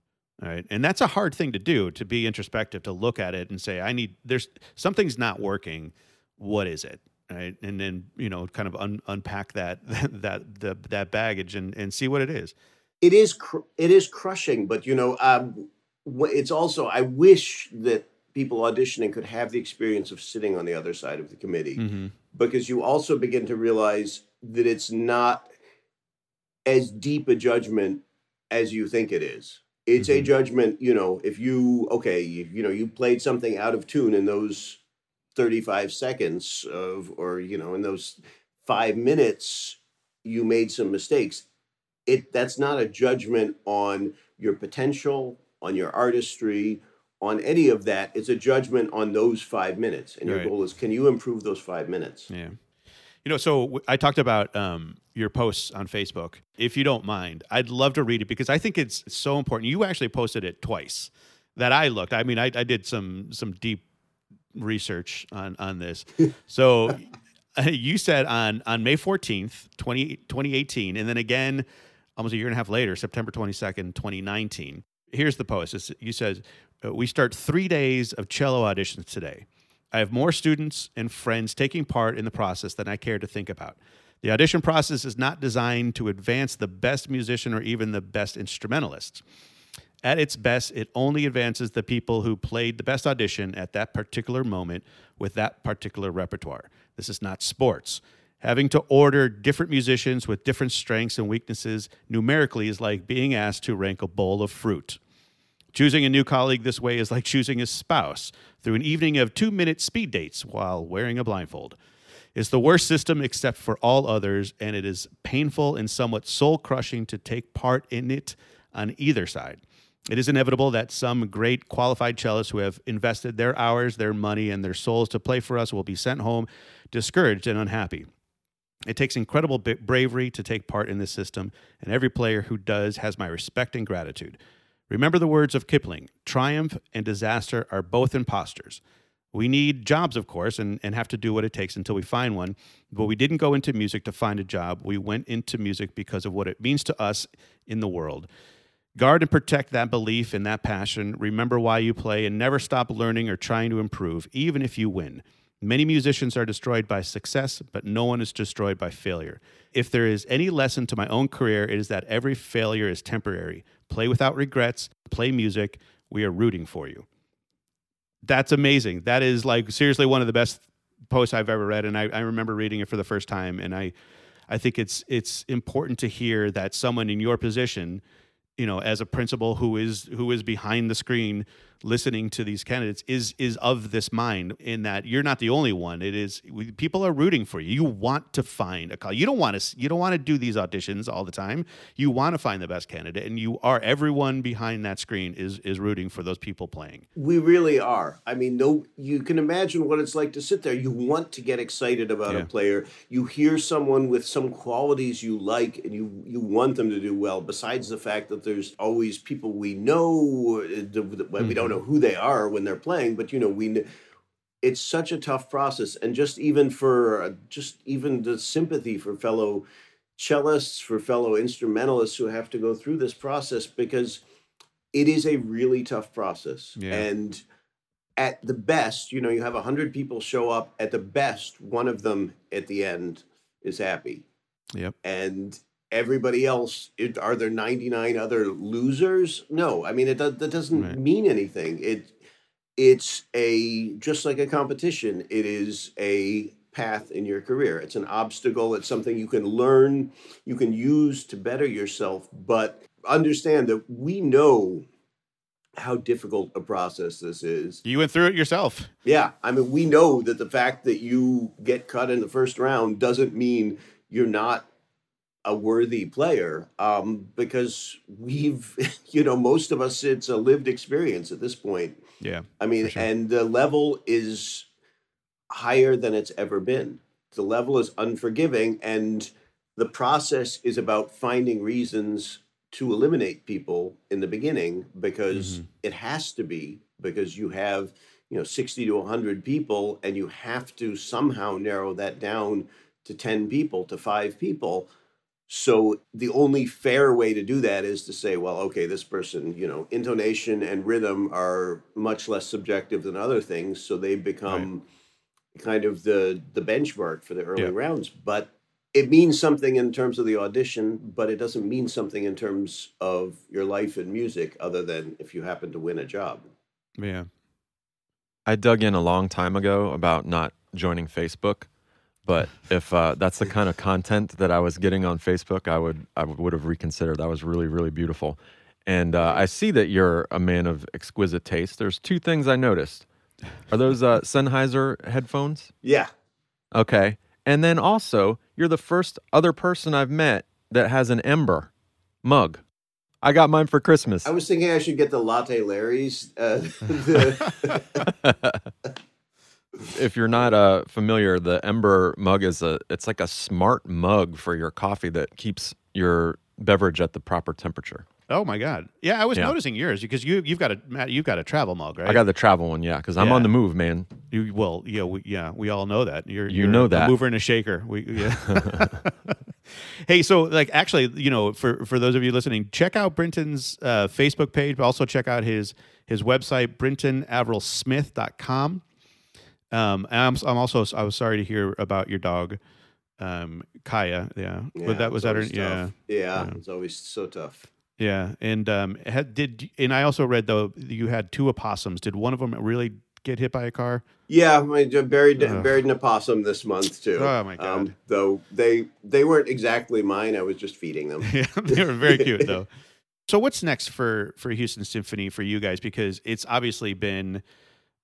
All right, and that's a hard thing to do to be introspective, to look at it and say, I need there's something's not working. What is it? Right, and then you know, kind of un, unpack that that the, that baggage and and see what it is. it is cr- it is crushing but you know um, it's also I wish that people auditioning could have the experience of sitting on the other side of the committee hmm because you also begin to realize that it's not as deep a judgment as you think it is. It's a Mhm. judgment, you know, if you okay, you, you know, you played something out of tune in those 35 seconds of or you know, in those 5 minutes you made some mistakes. It that's not a judgment on your potential, on your artistry, on any of that. It's a judgment on those 5 minutes. And your Right. goal is can you improve those 5 minutes? Yeah. You know, so I talked about um, your posts on Facebook. If you don't mind, I'd love to read it because I think it's so important. You actually posted it twice that I looked. I mean, I, I did some some deep research on on this. So you said on on May 14th, 20, 2018, and then again almost a year and a half later, September 22nd, 2019. Here's the post. It's, you said, uh, We start three days of cello auditions today. I have more students and friends taking part in the process than I care to think about. The audition process is not designed to advance the best musician or even the best instrumentalist. At its best, it only advances the people who played the best audition at that particular moment with that particular repertoire. This is not sports. Having to order different musicians with different strengths and weaknesses numerically is like being asked to rank a bowl of fruit. Choosing a new colleague this way is like choosing a spouse through an evening of two minute speed dates while wearing a blindfold. It's the worst system except for all others, and it is painful and somewhat soul crushing to take part in it on either side. It is inevitable that some great qualified cellists who have invested their hours, their money, and their souls to play for us will be sent home discouraged and unhappy. It takes incredible bravery to take part in this system, and every player who does has my respect and gratitude. Remember the words of Kipling triumph and disaster are both imposters. We need jobs, of course, and, and have to do what it takes until we find one. But we didn't go into music to find a job. We went into music because of what it means to us in the world. Guard and protect that belief and that passion. Remember why you play and never stop learning or trying to improve, even if you win. Many musicians are destroyed by success, but no one is destroyed by failure. If there is any lesson to my own career, it is that every failure is temporary. Play without regrets, play music. We are rooting for you. That's amazing. That is like seriously one of the best posts I've ever read. And I, I remember reading it for the first time. And I, I think it's it's important to hear that someone in your position, you know, as a principal who is who is behind the screen listening to these candidates is is of this mind in that you're not the only one it is we, people are rooting for you you want to find a call you don't want to you don't want to do these auditions all the time you want to find the best candidate and you are everyone behind that screen is is rooting for those people playing We really are. I mean, no, you can imagine what it's like to sit there. You want to get excited about Yeah. a player. You hear someone with some qualities you like, and you you want them to do well. Besides the fact that there's always people we know, uh, we don't know who they are when they're playing, but you know we. It's such a tough process, and just even for uh, just even the sympathy for fellow cellists, for fellow instrumentalists who have to go through this process because it is a really tough process. Yeah. And at the best, you know, you have 100 people show up. At the best, one of them at the end is happy. yep And everybody else, it, are there 99 other losers? No. I mean, it, that doesn't Right. mean anything. It It's a, just like a competition, it is a path in your career. It's an obstacle. It's something you can learn, you can use to better yourself. But understand that we know how difficult a process this is. you went through it yourself Yeah, I mean, we know that the fact that you get cut in the first round doesn't mean you're not a worthy player, um, because we've, you know, most of us, it's a lived experience at this point. yeah I mean, sure. and the level is higher than it's ever been. The level is unforgiving, and the process is about finding reasons to eliminate people in the beginning because Mhm. it has to be because you have you know 60 to 100 people and you have to somehow narrow that down to 10 people to 5 people so the only fair way to do that is to say, well, okay, this person, you know, intonation and rhythm are much less subjective than other things, so they become kind of the the benchmark for the early Yeah. rounds. But it means something in terms of the audition, but it doesn't mean something in terms of your life in music, other than if you happen to win a job. Yeah. I dug in a long time ago about not joining Facebook, but if uh, that's the kind of content that I was getting on Facebook, I would I would have reconsidered. That was really really beautiful, and uh, I see that you're a man of exquisite taste. There's two things I noticed. Are those uh, Sennheiser headphones? Yeah, Okay, and then also you're the first other person I've met that has an Ember mug. I got mine for Christmas. I was thinking I should get the Latte Larry's. Uh, the, if you're not uh, familiar, the Ember mug is a it's like a smart mug for your coffee that keeps your beverage at the proper temperature. Oh my God. Yeah, I was Yeah. noticing yours because you you've got a Matt, you've got a travel mug, right? I got the travel one, yeah, because I'm Yeah. on the move, man. you. Well, yeah, we, yeah, we all know that. You're You you're know a that. mover and a shaker. We yeah. hey, so like actually, you know, for for those of you listening, check out Brinton's uh, Facebook page, but also check out his his website, brintonaverilsmith.com. Um, and I'm I'm also I was sorry to hear about your dog, um, Kaya. Yeah, yeah, but that was that her. Yeah. yeah, Yeah. it's always so tough. Yeah, and um, had, did and I also read though you had two opossums. Did one of them really get hit by a car? Yeah, I buried Ugh. buried an opossum this month too. Oh, my God. Um, though they they weren't exactly mine. I was just feeding them. Yeah, they were very cute though. So what's next for for Houston Symphony for you guys? Because it's obviously been.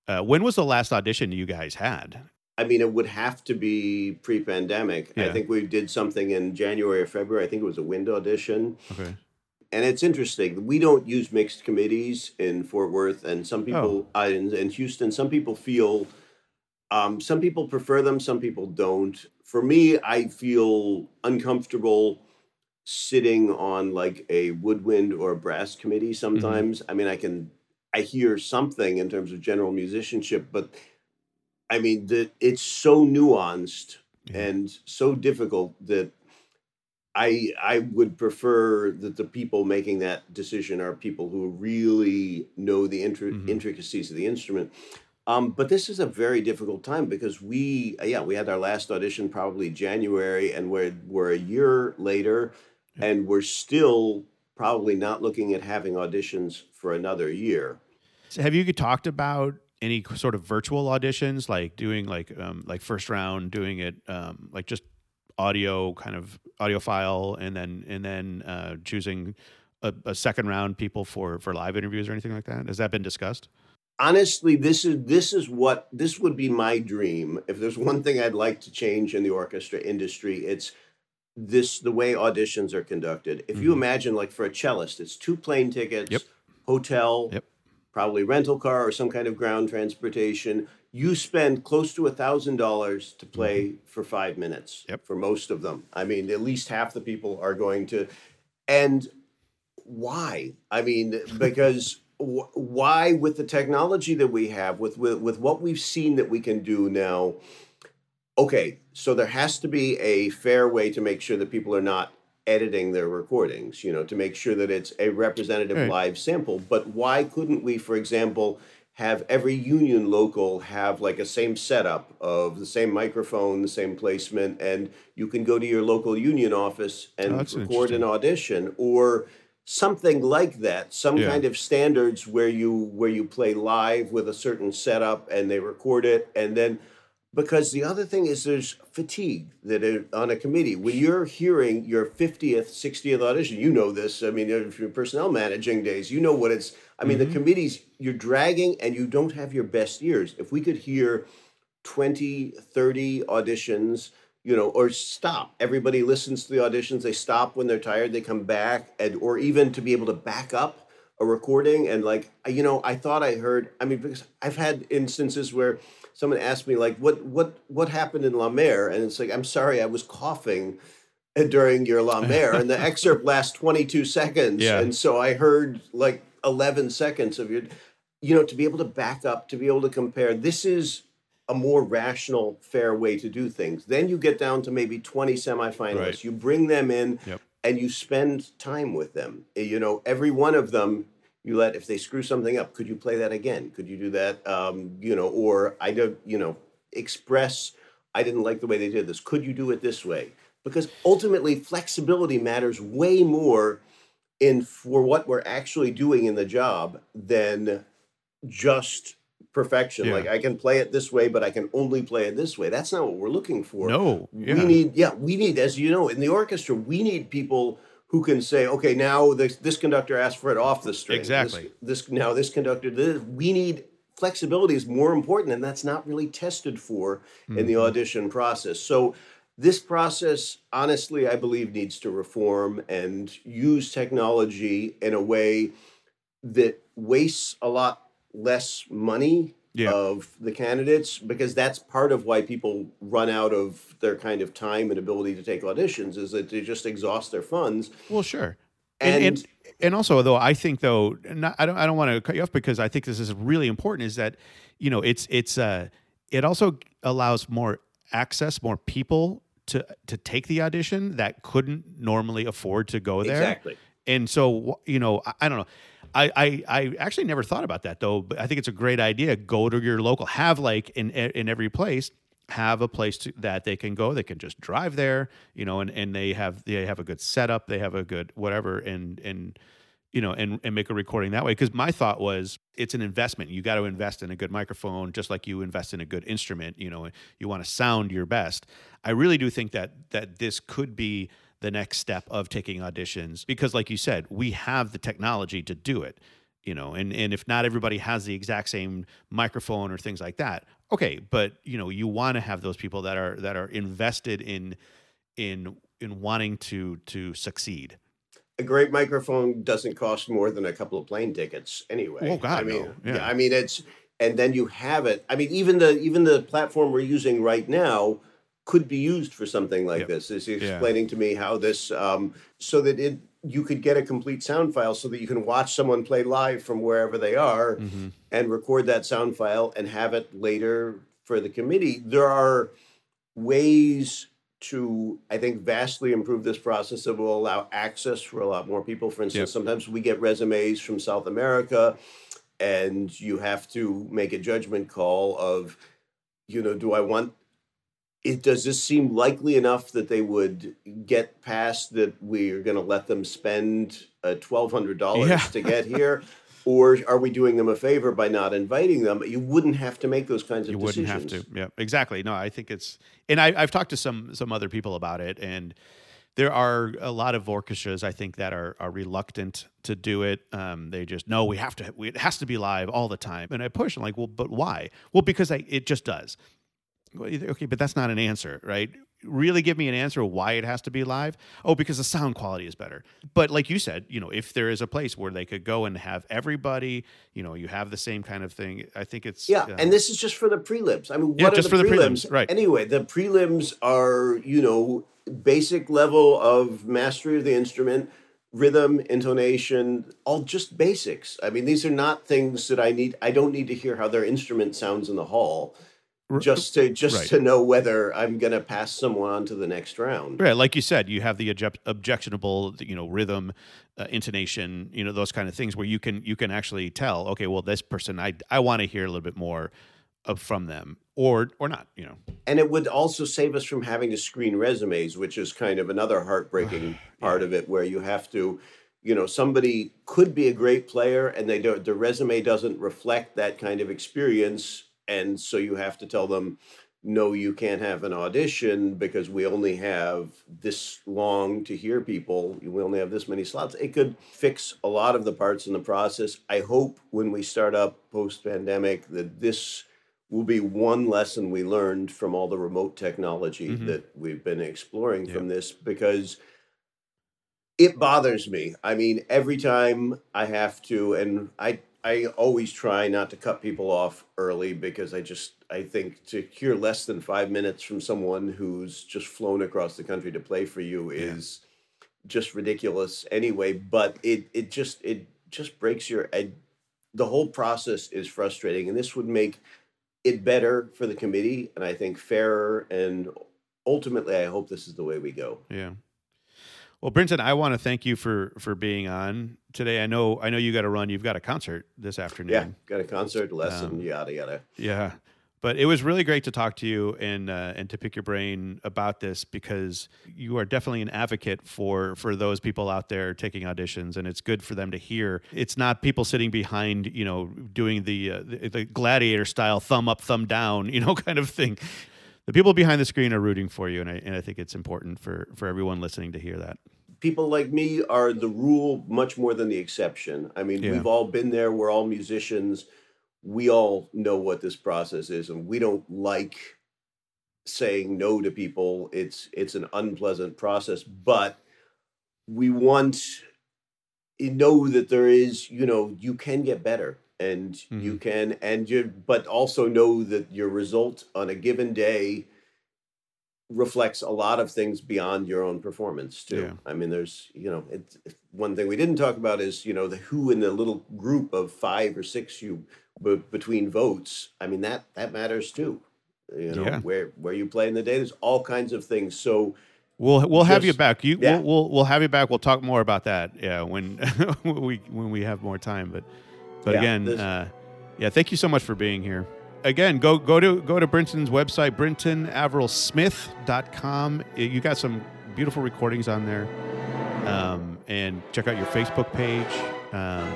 Uh, when was the last audition you guys had? I mean, it would have to be pre-pandemic. I think we did something in January or February. I think it was a wind audition. Okay. And it's interesting. We don't use mixed committees in Fort Worth, and some people uh, in, in Houston. Some people feel, um, some people prefer them. Some people don't. For me, I feel uncomfortable sitting on like a woodwind or a brass committee. Sometimes, I mean, I can, I hear something in terms of general musicianship, but I mean, the, it's so nuanced Yeah. and so difficult that I I would prefer that the people making that decision are people who really know the intri- Mhm. intricacies of the instrument. Um, but this is a very difficult time because we yeah we had our last audition probably January and we're we're a year later Yeah. and we're still probably not looking at having auditions for another year. So have you talked about any sort of virtual auditions, like doing like um, like first round, doing it um, like just audio kind of audio file, and then and then uh, choosing a, a second round people for for live interviews or anything like that? Has that been discussed? honestly this is this is what this would be my dream if there's one thing i'd like to change in the orchestra industry it's this the way auditions are conducted if you Mhm. imagine like for a cellist it's two plane tickets Yep. hotel Yep. Probably rental car or some kind of ground transportation you spend close to a thousand dollars to play for five minutes Mm-hmm. Yep. for most of them i mean at least half the people are going to and why i mean because wh- why with the technology that we have with, with with what we've seen that we can do now okay so there has to be a fair way to make sure that people are not editing their recordings you know to make sure that it's a representative Right. live sample but why couldn't we for example have every union local have like a same setup of the same microphone the same placement and you can go to your local union office and Oh, record an audition or something like that some Yeah. kind of standards where you where you play live with a certain setup and they record it and then because the other thing is there's fatigue that are on a committee. When you're hearing your 50th 60th audition you know this i mean if you're personnel managing days you know what it's i mean Mhm. the committees you're dragging and you don't have your best ears if we could hear 20 30 auditions you know or stop. Everybody listens to the auditions they stop when they're tired they come back and or even to be able to back up a recording and like you know i thought i heard i mean because i've had instances where someone asked me like what what what happened in la mer and it's like i'm sorry i was coughing during your la mer and the excerpt lasts 22 seconds Yeah. and so i heard like 11 seconds of your you know to be able to back up to be able to compare this is a more rational fair way to do things then you get down to maybe 20 semifinalists Right. you bring them in Yep. and you spend time with them you know every one of them you let if they screw something up could you play that again could you do that um, you know or i don't you know express i didn't like the way they did this could you do it this way because ultimately flexibility matters way more in for what we're actually doing in the job than just perfection. Yeah. Like I can play it this way, but I can only play it this way. That's not what we're looking for. No, yeah. We need, yeah, we need, as you know, in the orchestra, we need people who can say, okay, now this, this conductor asked for it off the string. Exactly. This, now this conductor, this, we need flexibility is more important, and that's not really tested for in the Mhm. audition process. So this process, honestly, I believe needs to reform and use technology in a way that wastes a lot less money Yeah. of the candidates because that's part of why people run out of their kind of time and ability to take auditions is that they just exhaust their funds Well, sure. And, and, and and also though I think though not, I don't I don't want to cut you off because I think this is really important is that you know it's it's uh it also allows more access more people to to take the audition that couldn't normally afford to go there exactly and so you know I, I don't know I, I I actually never thought about that though but I think it's a great idea. Go to your local have like in in every place have a place to, that they can go they can just drive there you know and, and they have they have a good setup they have a good whatever and and you know and, and make a recording that way. Because my thought was it's an investment. You got to invest in a good microphone just like you invest in a good instrument you know you want to sound your best. I really do think that that this could be the next step of taking auditions because like you said we have the technology to do it you know and and if not everybody has the exact same microphone or things like that okay but you know you want to have those people that are that are invested in in in wanting to to succeed a great microphone doesn't cost more than a couple of plane tickets anyway. Oh, God, I mean, no. Yeah. I mean it's and then you have it. I mean, even the even the platform we're using right now could be used for something like Yep. this. Is Yeah. explaining to me how this um, so that it you could get a complete sound file so that you can watch someone play live from wherever they are mm-hmm. and record that sound file and have it later for the committee. There are ways to, I think, vastly improve this process that will allow access for a lot more people. For instance, Yep. sometimes we get resumes from South America and you have to make a judgment call of, you know, do I want it does this seem likely enough that they would get past that we're going to let them spend uh, $1200 Yeah. to get here? Or are we doing them a favor by not inviting them? You wouldn't have to make those kinds of you wouldn't decisions have to. yeah exactly. No i think it's and I, i've talked to some some other people about it and there are a lot of orchestras i think that are, are reluctant to do it. Um, they just no we have to we, it has to be live all the time. And i push i'm like well but why? Well because I, it just does okay but that's not an answer right really give me an answer why it has to be live oh because the sound quality is better but like you said you know if there is a place where they could go and have everybody you know you have the same kind of thing i think it's Yeah, uh, and this is just for the prelims. I mean, what Yeah, are just the for the prelims? prelims, right. Anyway, the prelims are you know basic level of mastery of the instrument, rhythm, intonation, all just basics. I mean, these are not things that I need. I don't need to hear how their instrument sounds in the hall, just to just right. to know whether I'm going to pass someone on to the next round. Right, like you said, you have the object- objectionable, you know, rhythm, uh, intonation, you know, those kind of things where you can you can actually tell, okay, well, this person, I I want to hear a little bit more of from them, or or not, you know. And it would also save us from having to screen resumes, which is kind of another heartbreaking part of it, where you have to, you know, somebody could be a great player and they don't, the resume doesn't reflect that kind of experience. And so you have to tell them, no, you can't have an audition because we only have this long to hear people. We only have this many slots. It could fix a lot of the parts in the process. I hope when we start up post pandemic that this will be one lesson we learned from all the remote technology Mhm. that we've been exploring Yeah. from this because it bothers me. I mean, every time I have to, and I I always try not to cut people off early because I just I think to hear less than five minutes from someone who's just flown across the country to play for you Yeah. is just ridiculous anyway. But it it just it just breaks your I, the whole process is frustrating, and this would make it better for the committee, and I think fairer. And ultimately, I hope this is the way we go. Yeah. Well, Brinton, I want to thank you for for being on today. I know I know you got to run. You've got a concert this afternoon. Yeah, got a concert lesson, Um, yada yada. Yeah. But it was really great to talk to you and uh, and to pick your brain about this because you are definitely an advocate for for those people out there taking auditions, and it's good for them to hear. It's not people sitting behind, you know, doing the uh, the, the gladiator style thumb up, thumb down, you know, kind of thing. The people behind the screen are rooting for you, and I and I think it's important for for everyone listening to hear that. People like me are the rule much more than the exception. I mean, Yeah. we've all been there. We're all musicians. We all know what this process is, and we don't like saying no to people. It's it's an unpleasant process, but we want you know that there is, you know, you can get better and you mm-hmm. can and you but also know that your result on a given day reflects a lot of things beyond your own performance too. Yeah. I mean, there's you know, it's one thing we didn't talk about is you know the who in the little group of five or six you b- between votes. I mean that that matters too. You know Yeah. where where you play in the day. There's all kinds of things. So We'll we'll have you back. You yeah. we'll, we'll we'll have you back. We'll talk more about that. Yeah, when we when we have more time. But but again, uh, yeah. Thank you so much for being here. Again, go go to go to Brinton's website, brintonaverilsmith.com. You got some beautiful recordings on there, um, and check out your Facebook page. Um,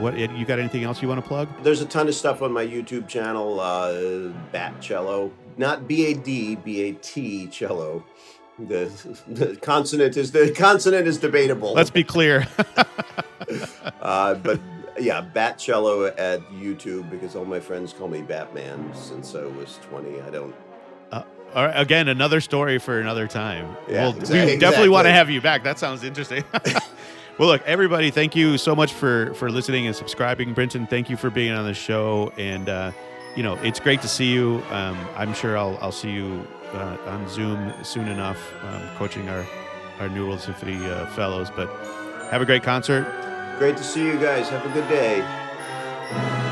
what you got? Anything else you want to plug? There's a ton of stuff on my YouTube channel, uh, Bat Cello, not B A D, B A T cello. The, the consonant is the consonant is debatable. Let's be clear. uh, but yeah, Bat Cello at YouTube because all my friends call me Batman since I was 20. I don't. Uh, all right, again, another story for another time. Yeah, Well, exactly- we definitely want to have you back. That sounds interesting. well, look, everybody, thank you so much for for listening and subscribing. Brinton, thank you for being on the show, and uh, you know it's great to see you. Um, I'm sure I'll I'll see you uh, on Zoom soon enough, um, coaching our our New World Symphony uh, fellows. But have a great concert. Great to see you guys. Have a good day.